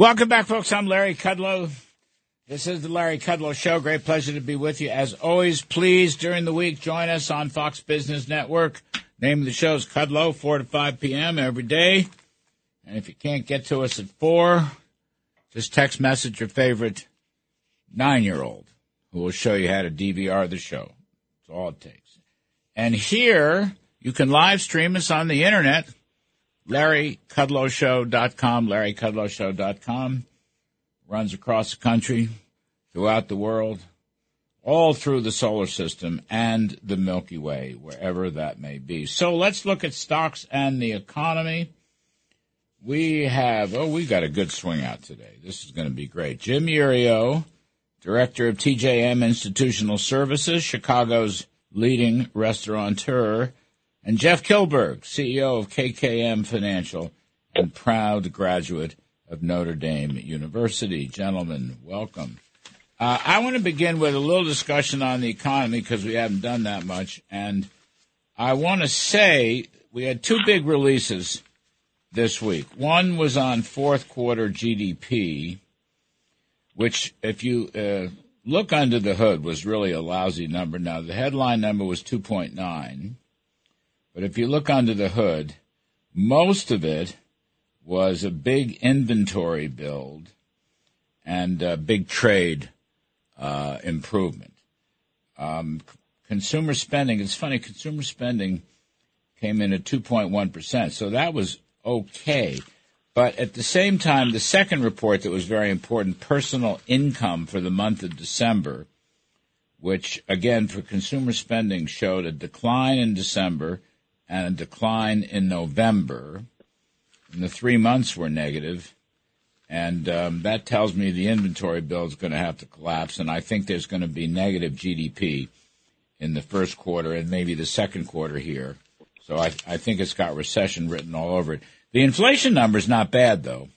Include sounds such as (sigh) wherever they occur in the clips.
Welcome back, folks. I'm Larry Kudlow. This is the Larry Kudlow Show. Great pleasure to be with you. As always, please, during the week, join us on Fox Business Network. Name of the show is Kudlow, 4 to 5 p.m. every day. And if you can't get to us at 4, just text message your favorite nine-year-old who will show you how to DVR the show. That's all it takes. And here, you can live stream us on the internet, LarryKudlowShow.com, LarryKudlowShow.com. Runs across the country, throughout the world, all through the solar system and the Milky Way, wherever that may be. So let's look at stocks and the economy. We have, oh, we got a good swing out today. This is going to be great. Jim Iuorio, Director of TJM Institutional Services, Chicago's leading restaurateur, and Jeff Kilburg, CEO of KKM Financial and proud graduate of Notre Dame University. Gentlemen, welcome. Uh, I want to begin with a little discussion on the economy because we haven't done that much. And I want to say we had two big releases this week. One was on fourth quarter GDP, which, if you uh, look under the hood, was really a lousy number. Now, the headline number was 2.9. But if you look under the hood, most of it was a big inventory build and a big trade uh, improvement. Um, consumer spending, it's funny, consumer spending came in at 2.1%, so that was okay. But at the same time, the second report that was very important, personal income for the month of December, which again for consumer spending showed a decline in December and a decline in November. And the three months were negative, and um, that tells me the inventory bill is going to have to collapse. And I think there's going to be negative GDP in the first quarter and maybe the second quarter here. So I, I think it's got recession written all over it. The inflation number is not bad though.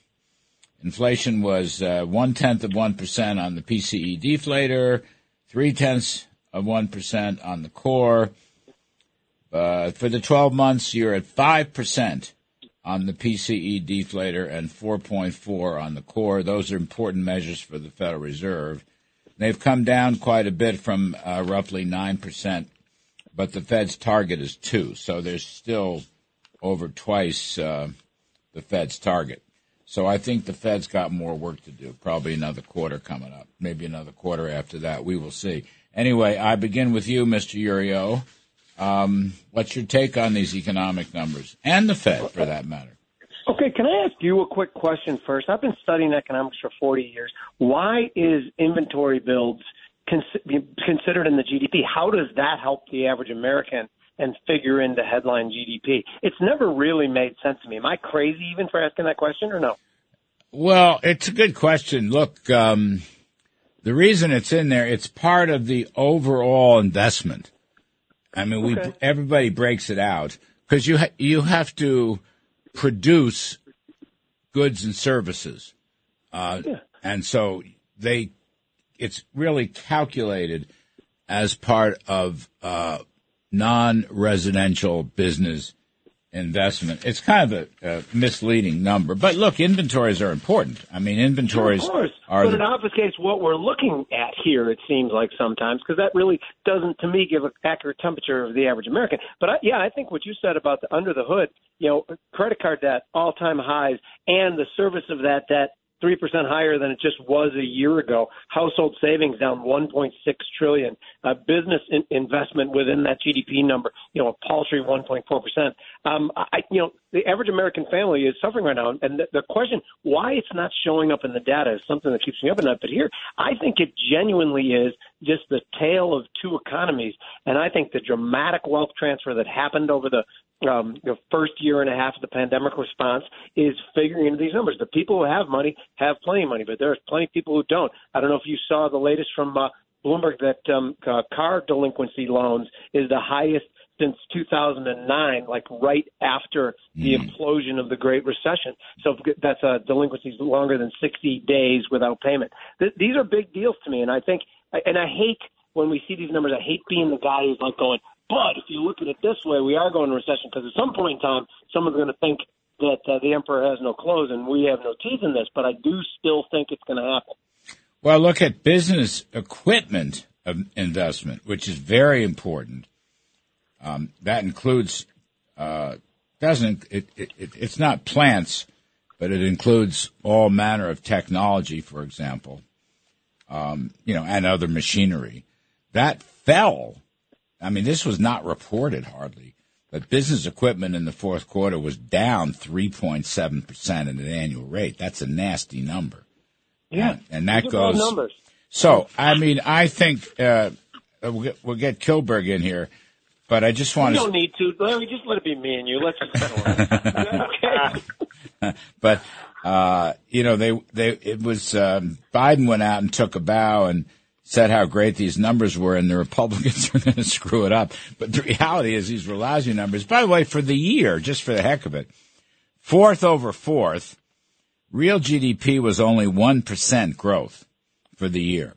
Inflation was uh, one tenth of one percent on the PCE deflator, three tenths of one percent on the core. Uh, for the 12 months, you're at 5% on the PCE deflator and 4.4 on the core. Those are important measures for the Federal Reserve. They've come down quite a bit from uh, roughly 9%, but the Fed's target is 2. So there's still over twice uh, the Fed's target. So I think the Fed's got more work to do, probably another quarter coming up, maybe another quarter after that. We will see. Anyway, I begin with you, Mr. Iuorio. Um, what's your take on these economic numbers and the Fed, for that matter? Okay, can I ask you a quick question first? I've been studying economics for 40 years. Why is inventory builds considered in the GDP? How does that help the average American and figure into headline GDP? It's never really made sense to me. Am I crazy even for asking that question or no? Well, it's a good question. Look, um, the reason it's in there, it's part of the overall investment. I mean, we okay. everybody breaks it out because you ha- you have to produce goods and services, uh, yeah. and so they it's really calculated as part of uh, non-residential business investment. It's kind of a, a, misleading number, but look, inventories are important. I mean, inventories of course, are. But the, it obfuscates what we're looking at here. It seems like sometimes because that really doesn't, to me, give an accurate temperature of the average American. But I, yeah, I think what you said about the under the hood, you know, credit card debt all time highs, and the service of that debt 3% higher than it just was a year ago. Household savings down 1.6 trillion. Uh, business in- investment within that GDP number, you know, a paltry 1.4%. Um, I, you know, the average American family is suffering right now. And the, the question, why it's not showing up in the data is something that keeps me up at night. But here, I think it genuinely is just the tale of two economies. And I think the dramatic wealth transfer that happened over the um, the first year and a half of the pandemic response is figuring into these numbers. The people who have money have plenty of money, but there's plenty of people who don't. I don't know if you saw the latest from uh, Bloomberg that um, uh, car delinquency loans is the highest since 2009, like right after the mm. implosion of the Great Recession. So that's a delinquency longer than 60 days without payment. Th- these are big deals to me, and I think, and I hate when we see these numbers. I hate being the guy who's like going, but if you look at it this way, we are going to recession because at some point in time, someone's going to think that uh, the emperor has no clothes and we have no teeth in this, but I do still think it's going to happen. Well, look at business equipment investment, which is very important. Um, that includes uh, doesn't it, it, it, It's not plants, but it includes all manner of technology, for example, um, you know, and other machinery. That fell. I mean, this was not reported hardly, but business equipment in the fourth quarter was down 3.7% at an annual rate. That's a nasty number. Yeah. And, and that goes. Numbers. So, I mean, I think, uh, we'll get, we'll get Kilburg in here, but I just want to. You don't need to. Larry, just let it be me and you. Let's just (laughs) okay. (laughs) but, uh, you know, they, they, it was, um, Biden went out and took a bow and said how great these numbers were and the (laughs) Republicans are going to screw it up. But the reality is these were lousy numbers. By the way, for the year, just for the heck of it, fourth over fourth, real GDP was only 1% growth for the year.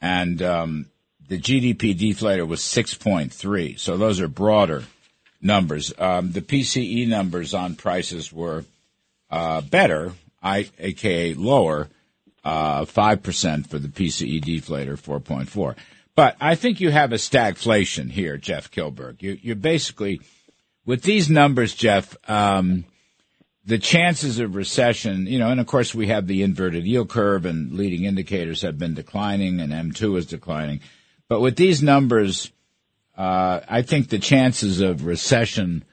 And, um, the GDP deflator was 6.3. So those are broader numbers. Um, the PCE numbers on prices were, uh, better, I, aka lower, uh, 5% for the PCE deflator, 4.4. But I think you have a stagflation here, Jeff Kilburg. You, you're basically, with these numbers, Jeff, um, the chances of recession, you know, and of course we have the inverted yield curve and leading indicators have been declining and M2 is declining. But with these numbers, uh, I think the chances of recession,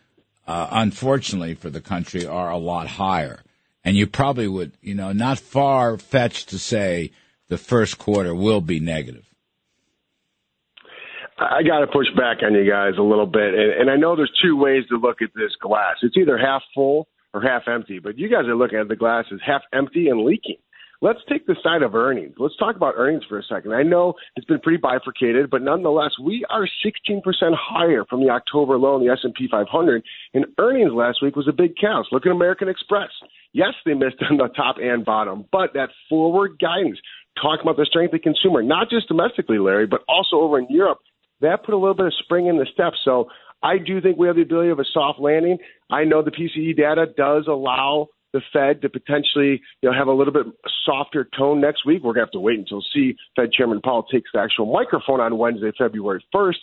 uh, unfortunately for the country, are a lot higher and you probably would, you know, not far fetched to say the first quarter will be negative. I got to push back on you guys a little bit, and, and I know there's two ways to look at this glass. It's either half full or half empty, but you guys are looking at the glass as half empty and leaking. Let's take the side of earnings. Let's talk about earnings for a second. I know it's been pretty bifurcated, but nonetheless, we are 16% higher from the October low in the S&P 500, and earnings last week was a big count. Look at American Express. Yes, they missed (laughs) on the top and bottom, but that forward guidance, talking about the strength of the consumer, not just domestically, Larry, but also over in Europe, that put a little bit of spring in the step. So I do think we have the ability of a soft landing. I know the PCE data does allow the Fed to potentially you know have a little bit softer tone next week. We're gonna have to wait until see Fed Chairman Powell takes the actual microphone on Wednesday, February first.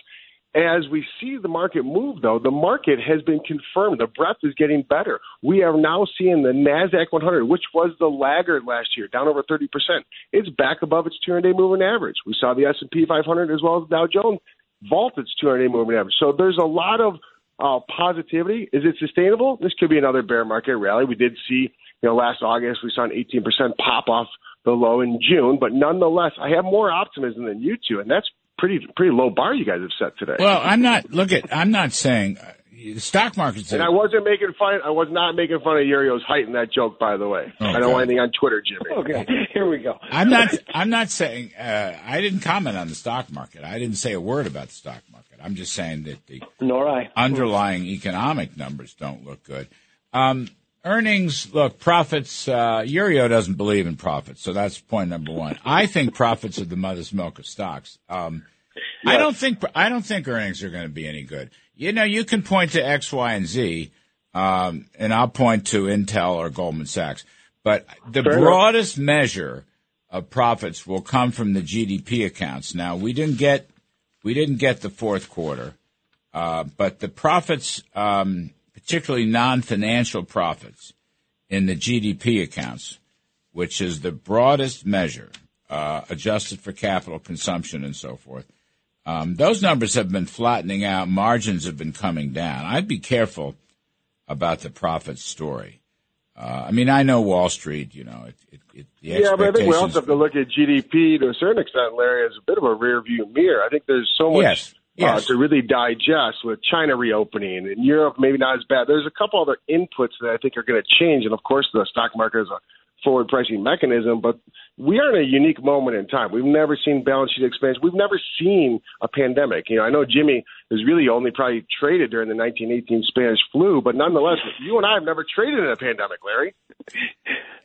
As we see the market move, though, the market has been confirmed. The breadth is getting better. We are now seeing the Nasdaq 100, which was the laggard last year, down over 30 percent. It's back above its 200-day moving average. We saw the S&P 500 as well as Dow Jones vault its 200-day moving average. So there's a lot of uh, positivity. Is it sustainable? This could be another bear market rally. We did see, you know, last August we saw an 18% pop off the low in June, but nonetheless, I have more optimism than you two, and that's pretty pretty low bar you guys have set today. Well, I'm not. Look at. I'm not saying the stock market's. And I wasn't making fun. I was not making fun of Iuorio's height in that joke, by the way. Oh, I don't want anything on Twitter, Jimmy. (laughs) Okay, here we go. I'm not. I'm not saying. Uh, I didn't comment on the stock market. I didn't say a word about the stock market. I'm just saying that the Nor I. underlying economic numbers don't look good. Um, earnings, look, profits. Uh, Iuorio doesn't believe in profits, so that's point number one. I think profits are the mother's milk of stocks. Um, yes. I don't think I don't think earnings are going to be any good. You know, you can point to X, Y, and Z, um, and I'll point to Intel or Goldman Sachs. But the Fair broadest enough. measure of profits will come from the GDP accounts. Now, we didn't get we didn't get the fourth quarter, uh, but the profits, um, particularly non-financial profits in the GDP accounts, which is the broadest measure, uh, adjusted for capital consumption and so forth. Um, those numbers have been flattening out. Margins have been coming down. I'd be careful about the profit story. Uh, I mean, I know Wall Street. You know, it, it, it, yeah, but I think we also have to look at GDP to a certain extent, Larry, as a bit of a rear view mirror. I think there's so much yes. Yes. Uh, to really digest with China reopening and Europe maybe not as bad. There's a couple other inputs that I think are going to change, and of course, the stock market is a forward pricing mechanism, but we are in a unique moment in time. We've never seen balance sheet expansion. We've never seen a pandemic. You know, I know Jimmy has really only probably traded during the 1918 Spanish flu, but nonetheless, you and I have never traded in a pandemic, Larry.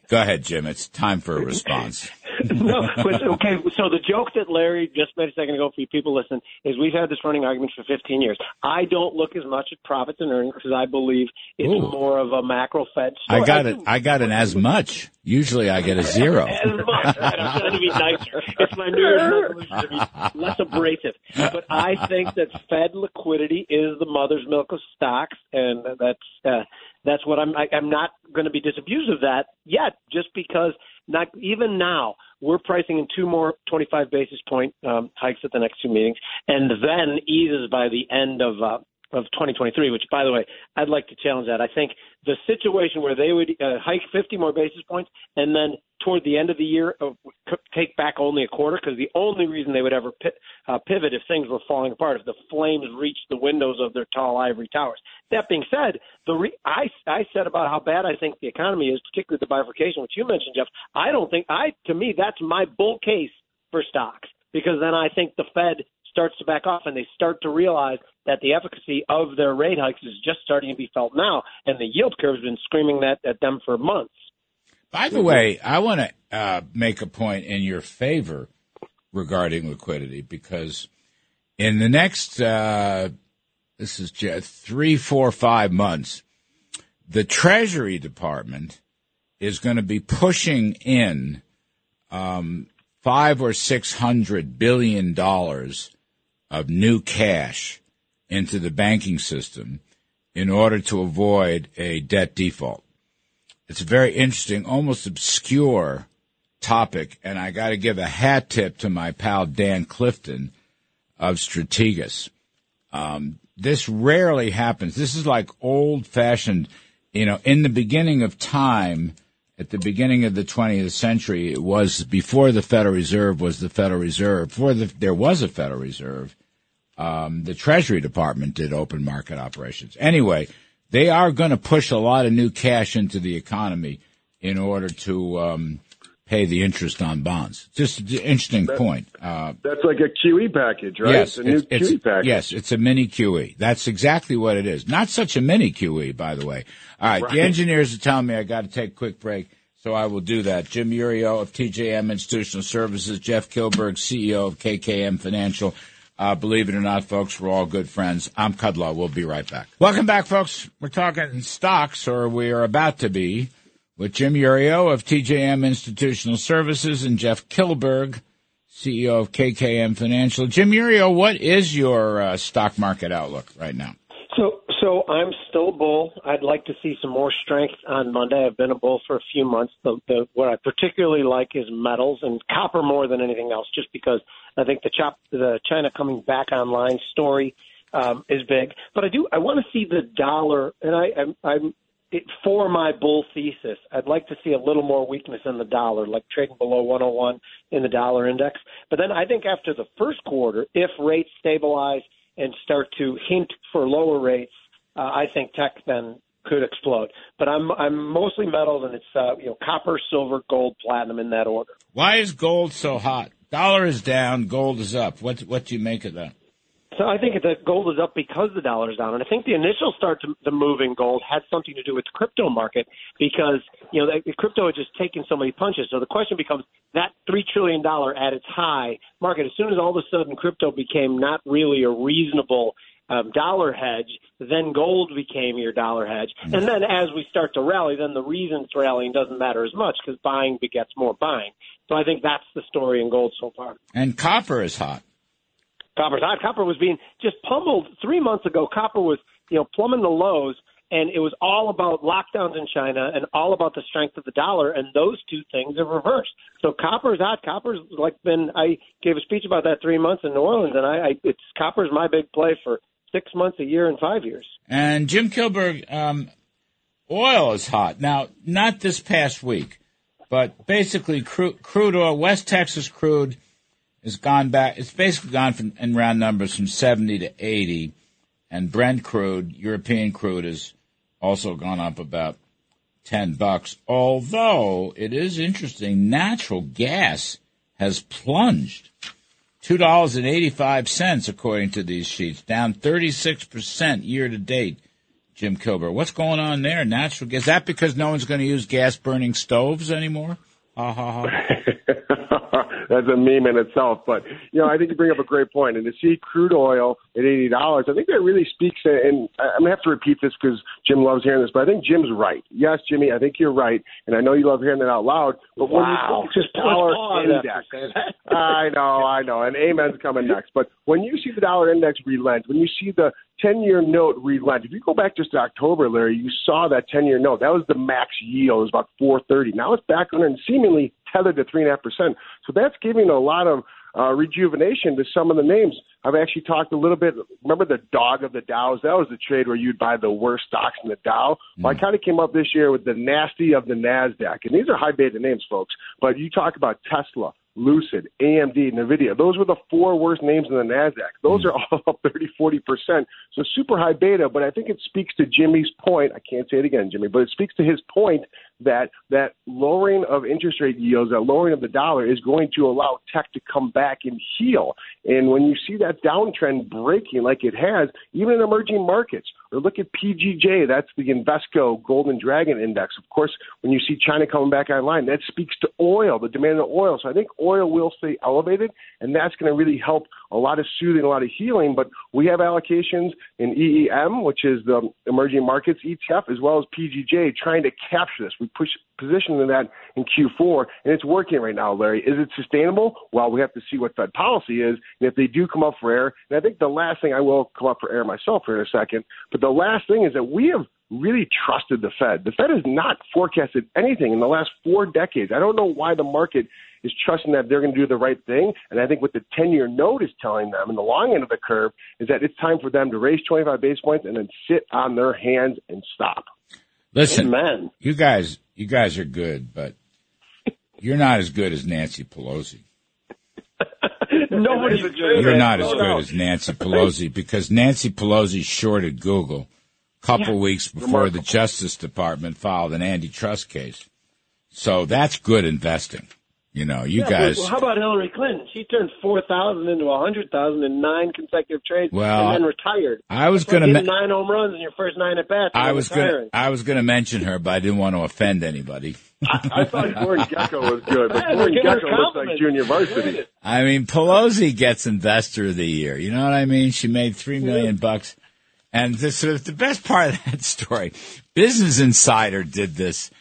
Go ahead, Jim. It's time for a response. (laughs) no, but okay. So the joke that Larry just made a second ago for you people listen is we've had this running argument for 15 years. I don't look as much at profits and earnings because I believe it's Ooh. more of a macro Fed. Story. I got it. I got an as much. Usually I get a (laughs) zero. as much. I'm trying to be nicer. It's my New Year's resolution to be less abrasive. (laughs) But I think that Fed liquidity is the mother's milk of stocks, and that's uh, that's what I'm. I, I'm not going to be disabused of that yet, just because not even now we're pricing in two more 25 basis point um, hikes at the next two meetings, and then eases by the end of. Uh, of 2023, which, by the way, I'd like to challenge that. I think the situation where they would uh, hike 50 more basis points and then toward the end of the year uh, take back only a quarter, because the only reason they would ever uh, pivot if things were falling apart, if the flames reached the windows of their tall ivory towers. That being said, the re- I I said about how bad I think the economy is, particularly the bifurcation, which you mentioned, Jeff. I don't think I to me that's my bull case for stocks because then I think the Fed starts to back off and they start to realize that the efficacy of their rate hikes is just starting to be felt now, and the yield curve has been screaming that at them for months. By the way, I want to uh, make a point in your favor regarding liquidity because in the next uh, this is just three, four, five months, the Treasury Department is going to be pushing in um, five or six hundred billion dollars of new cash into the banking system in order to avoid a debt default. It's a very interesting, almost obscure topic, and I got to give a hat tip to my pal Dan Clifton of Strategas. Um, this rarely happens. This is like old fashioned, you know, in the beginning of time, at the beginning of the 20th century, it was before the Federal Reserve was the Federal Reserve, before the, there was a Federal Reserve um, the Treasury Department did open market operations. Anyway, they are going to push a lot of new cash into the economy in order to um, pay the interest on bonds. Just an interesting that, point. Uh, that's like a QE package, right? Yes, it's a new it's, QE package. Yes, it's a mini QE. That's exactly what it is. Not such a mini QE, by the way. All right, right. the engineers are telling me I got to take a quick break. So I will do that. Jim Iuorio of TJM Institutional Services, Jeff Kilburg, CEO of KKM Financial. Uh, believe it or not, folks, we're all good friends. I'm Kudlow. We'll be right back. Welcome back, folks. We're talking stocks, or we are about to be, with Jim Iuorio of TJM Institutional Services and Jeff Kilburg, CEO of KKM Financial. Jim Iuorio, what is your uh, stock market outlook right now? So, I'm still a bull. I'd like to see some more strength on Monday. I've been a bull for a few months. The, the, what I particularly like is metals and copper more than anything else, just because I think the chop, the China coming back online story um, is big. But I do, I want to see the dollar, and I, I'm, I'm it, for my bull thesis, I'd like to see a little more weakness in the dollar, like trading below 101 in the dollar index. But then I think after the first quarter, if rates stabilize and start to hint for lower rates, uh, I think tech then could explode. But I'm I'm mostly metals, and it's uh, you know copper, silver, gold, platinum in that order. Why is gold so hot? Dollar is down, gold is up. What what do you make of that? So I think that gold is up because the dollar is down, and I think the initial start to the move in gold had something to do with the crypto market because you know the crypto had just taken so many punches. So the question becomes that three trillion dollar at its high market. As soon as all of a sudden crypto became not really a reasonable um, dollar hedge, then gold became your dollar hedge, and then as we start to rally, then the reason it's rallying doesn't matter as much because buying begets more buying. So I think that's the story in gold so far. And copper is hot. Copper's hot. Copper was being just pummeled three months ago. Copper was, you know, plumbing the lows, and it was all about lockdowns in China and all about the strength of the dollar, and those two things are reversed. So copper's hot. Copper's like been. I gave a speech about that three months in New Orleans, and I, I it's copper's my big play for six months, a year, and five years. And Jim Kilburg, um, oil is hot now. Not this past week, but basically crude, crude oil, West Texas crude has gone back. It's basically gone from in round numbers from 70 to 80, and Brent crude, European crude, has also gone up about 10 bucks. Although it is interesting, natural gas has plunged. Two dollars and eighty-five cents, according to these sheets, down thirty-six percent year to date. Jim Kilburg, what's going on there? Natural gas? Is that because no one's going to use gas-burning stoves anymore? Ha ha ha. (laughs) (laughs) That's a meme in itself. But, you know, I think you bring up a great point. And to see crude oil at $80, I think that really speaks, and I'm going to have to repeat this because Jim loves hearing this, but I think Jim's right. Yes, Jimmy, I think you're right. And I know you love hearing that out loud. But when wow. you just dollar index, I know, I know. And amen's coming next. But when you see the dollar index relent, when you see the 10 year note relent. If you go back just to October, Larry, you saw that 10 year note. That was the max yield. It was about 430. Now it's back on and seemingly tethered to 3.5%. So that's giving a lot of uh, rejuvenation to some of the names. I've actually talked a little bit. Remember the dog of the Dows? That was the trade where you'd buy the worst stocks in the Dow. Mm. Well, I kind of came up this year with the nasty of the Nasdaq, and these are high beta names, folks. But you talk about Tesla, Lucid, AMD, NVIDIA. Those were the four worst names in the NASDAQ. Those mm. are all up 30, 40%. So super high beta, but I think it speaks to Jimmy's point. I can't say it again, Jimmy, but it speaks to his point that that lowering of interest rate yields, that lowering of the dollar is going to allow tech to come back and heal. And when you see that downtrend breaking like it has, even in emerging markets, or look at PGJ, that's the Invesco Golden Dragon Index. Of course, when you see China coming back online, that speaks to oil, the demand of oil. So I think oil will stay elevated, and that's going to really help a lot of soothing, a lot of healing. But we have allocations in EEM, which is the emerging markets ETF, as well as PGJ, trying to capture this. We push position in that in Q4, and it's working right now, Larry. Is it sustainable? Well, we have to see what Fed policy is, and if they do come up for air. And I think the last thing I will come up for air myself here in a second, but the last thing is that we have really trusted the Fed. The Fed has not forecasted anything in the last four decades. I don't know why the market is trusting that they're going to do the right thing. And I think what the 10 year note is telling them in the long end of the curve is that it's time for them to raise 25 base points and then sit on their hands and stop. Listen, Amen. you guys, you guys are good, but you're not as good as Nancy Pelosi. (laughs) Nobody's You're not as good as Nancy Pelosi because Nancy Pelosi shorted Google a couple yeah. weeks before Remarkable. the Justice Department filed an antitrust case. So that's good investing. You know, you yeah, guys. Well, how about Hillary Clinton? She turned four thousand into a hundred thousand in nine consecutive trades, well, and then retired. I was going to me- nine home runs in your first nine at bats. I was going. I was going to mention her, but I didn't want to offend anybody. I, I thought (laughs) Gordon Gekko was good, but Gordon Gekko looks like junior varsity. I mean, Pelosi gets Investor of the Year. You know what I mean? She made three million bucks, and this is the best part of that (laughs) story. Business Insider did this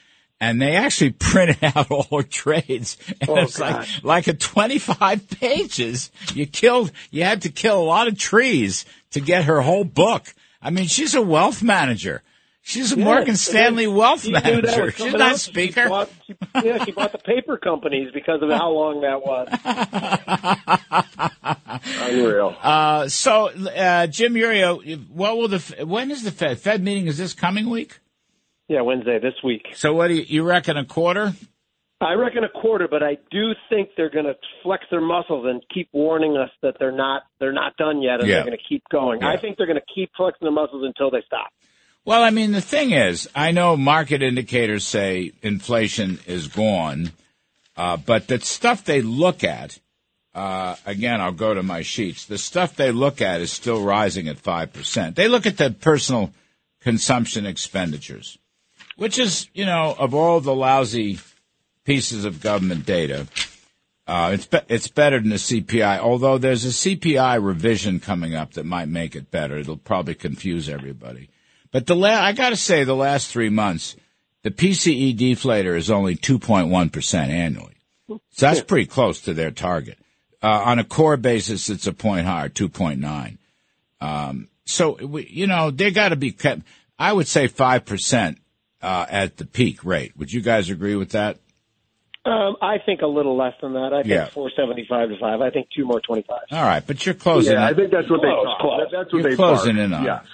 and they actually (laughs) printed out all her trades. And oh, it's gosh. like, like a 25 (laughs) pages. You killed, you had to kill a lot of trees to get her whole book. I mean, she's a wealth manager. She's a Morgan Stanley wealth manager. She's not speaker. She bought, she, yeah, she bought the paper companies because of how long that was. (laughs) Unreal. Uh, so, uh, Jim Iuorio, what will the, when is the Fed? Fed meeting is this coming week? Yeah, Wednesday this week. So what do you, you reckon a quarter? I reckon a quarter, but I do think they're going to flex their muscles and keep warning us that they're not they're not done yet, and yeah. they're going to keep going. Yeah. I think they're going to keep flexing their muscles until they stop. Well, I mean, the thing is, I know market indicators say inflation is gone, uh, but the stuff they look at, uh, again, I'll go to my sheets. The stuff they look at is still rising at five percent. They look at the personal consumption expenditures which is, you know, of all the lousy pieces of government data, uh, it's be- it's better than the CPI. Although there's a CPI revision coming up that might make it better. It'll probably confuse everybody. But the la- I got to say, the last three months, the PCE deflator is only 2.1 percent annually. So that's (laughs) pretty close to their target. Uh, on a core basis, it's a point higher, 2.9. Um, so we, you know, they got to be kept. I would say five percent uh, at the peak rate. Would you guys agree with that? Um, I think a little less than that. I think yeah. 475 to 5. I think two more 25. All right, but you're closing. Yeah, in. I think that's what close, they close. That's what you're they closing in on. Yes.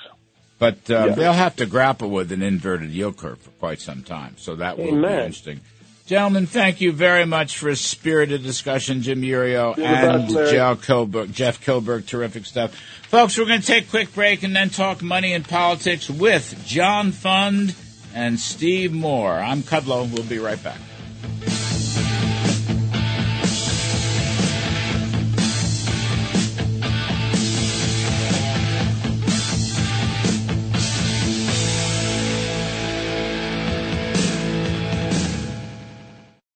But uh, yes. they'll have to grapple with an inverted yield curve for quite some time. So that will Amen. be interesting. Gentlemen, thank you very much for a spirited discussion, Jim Iuorio and Jeff Kilburg. Jeff Kilburg, terrific stuff. Folks, we're going to take a quick break and then talk money and politics with John Fund and Steve Moore. I'm Kudlow. We'll be right back.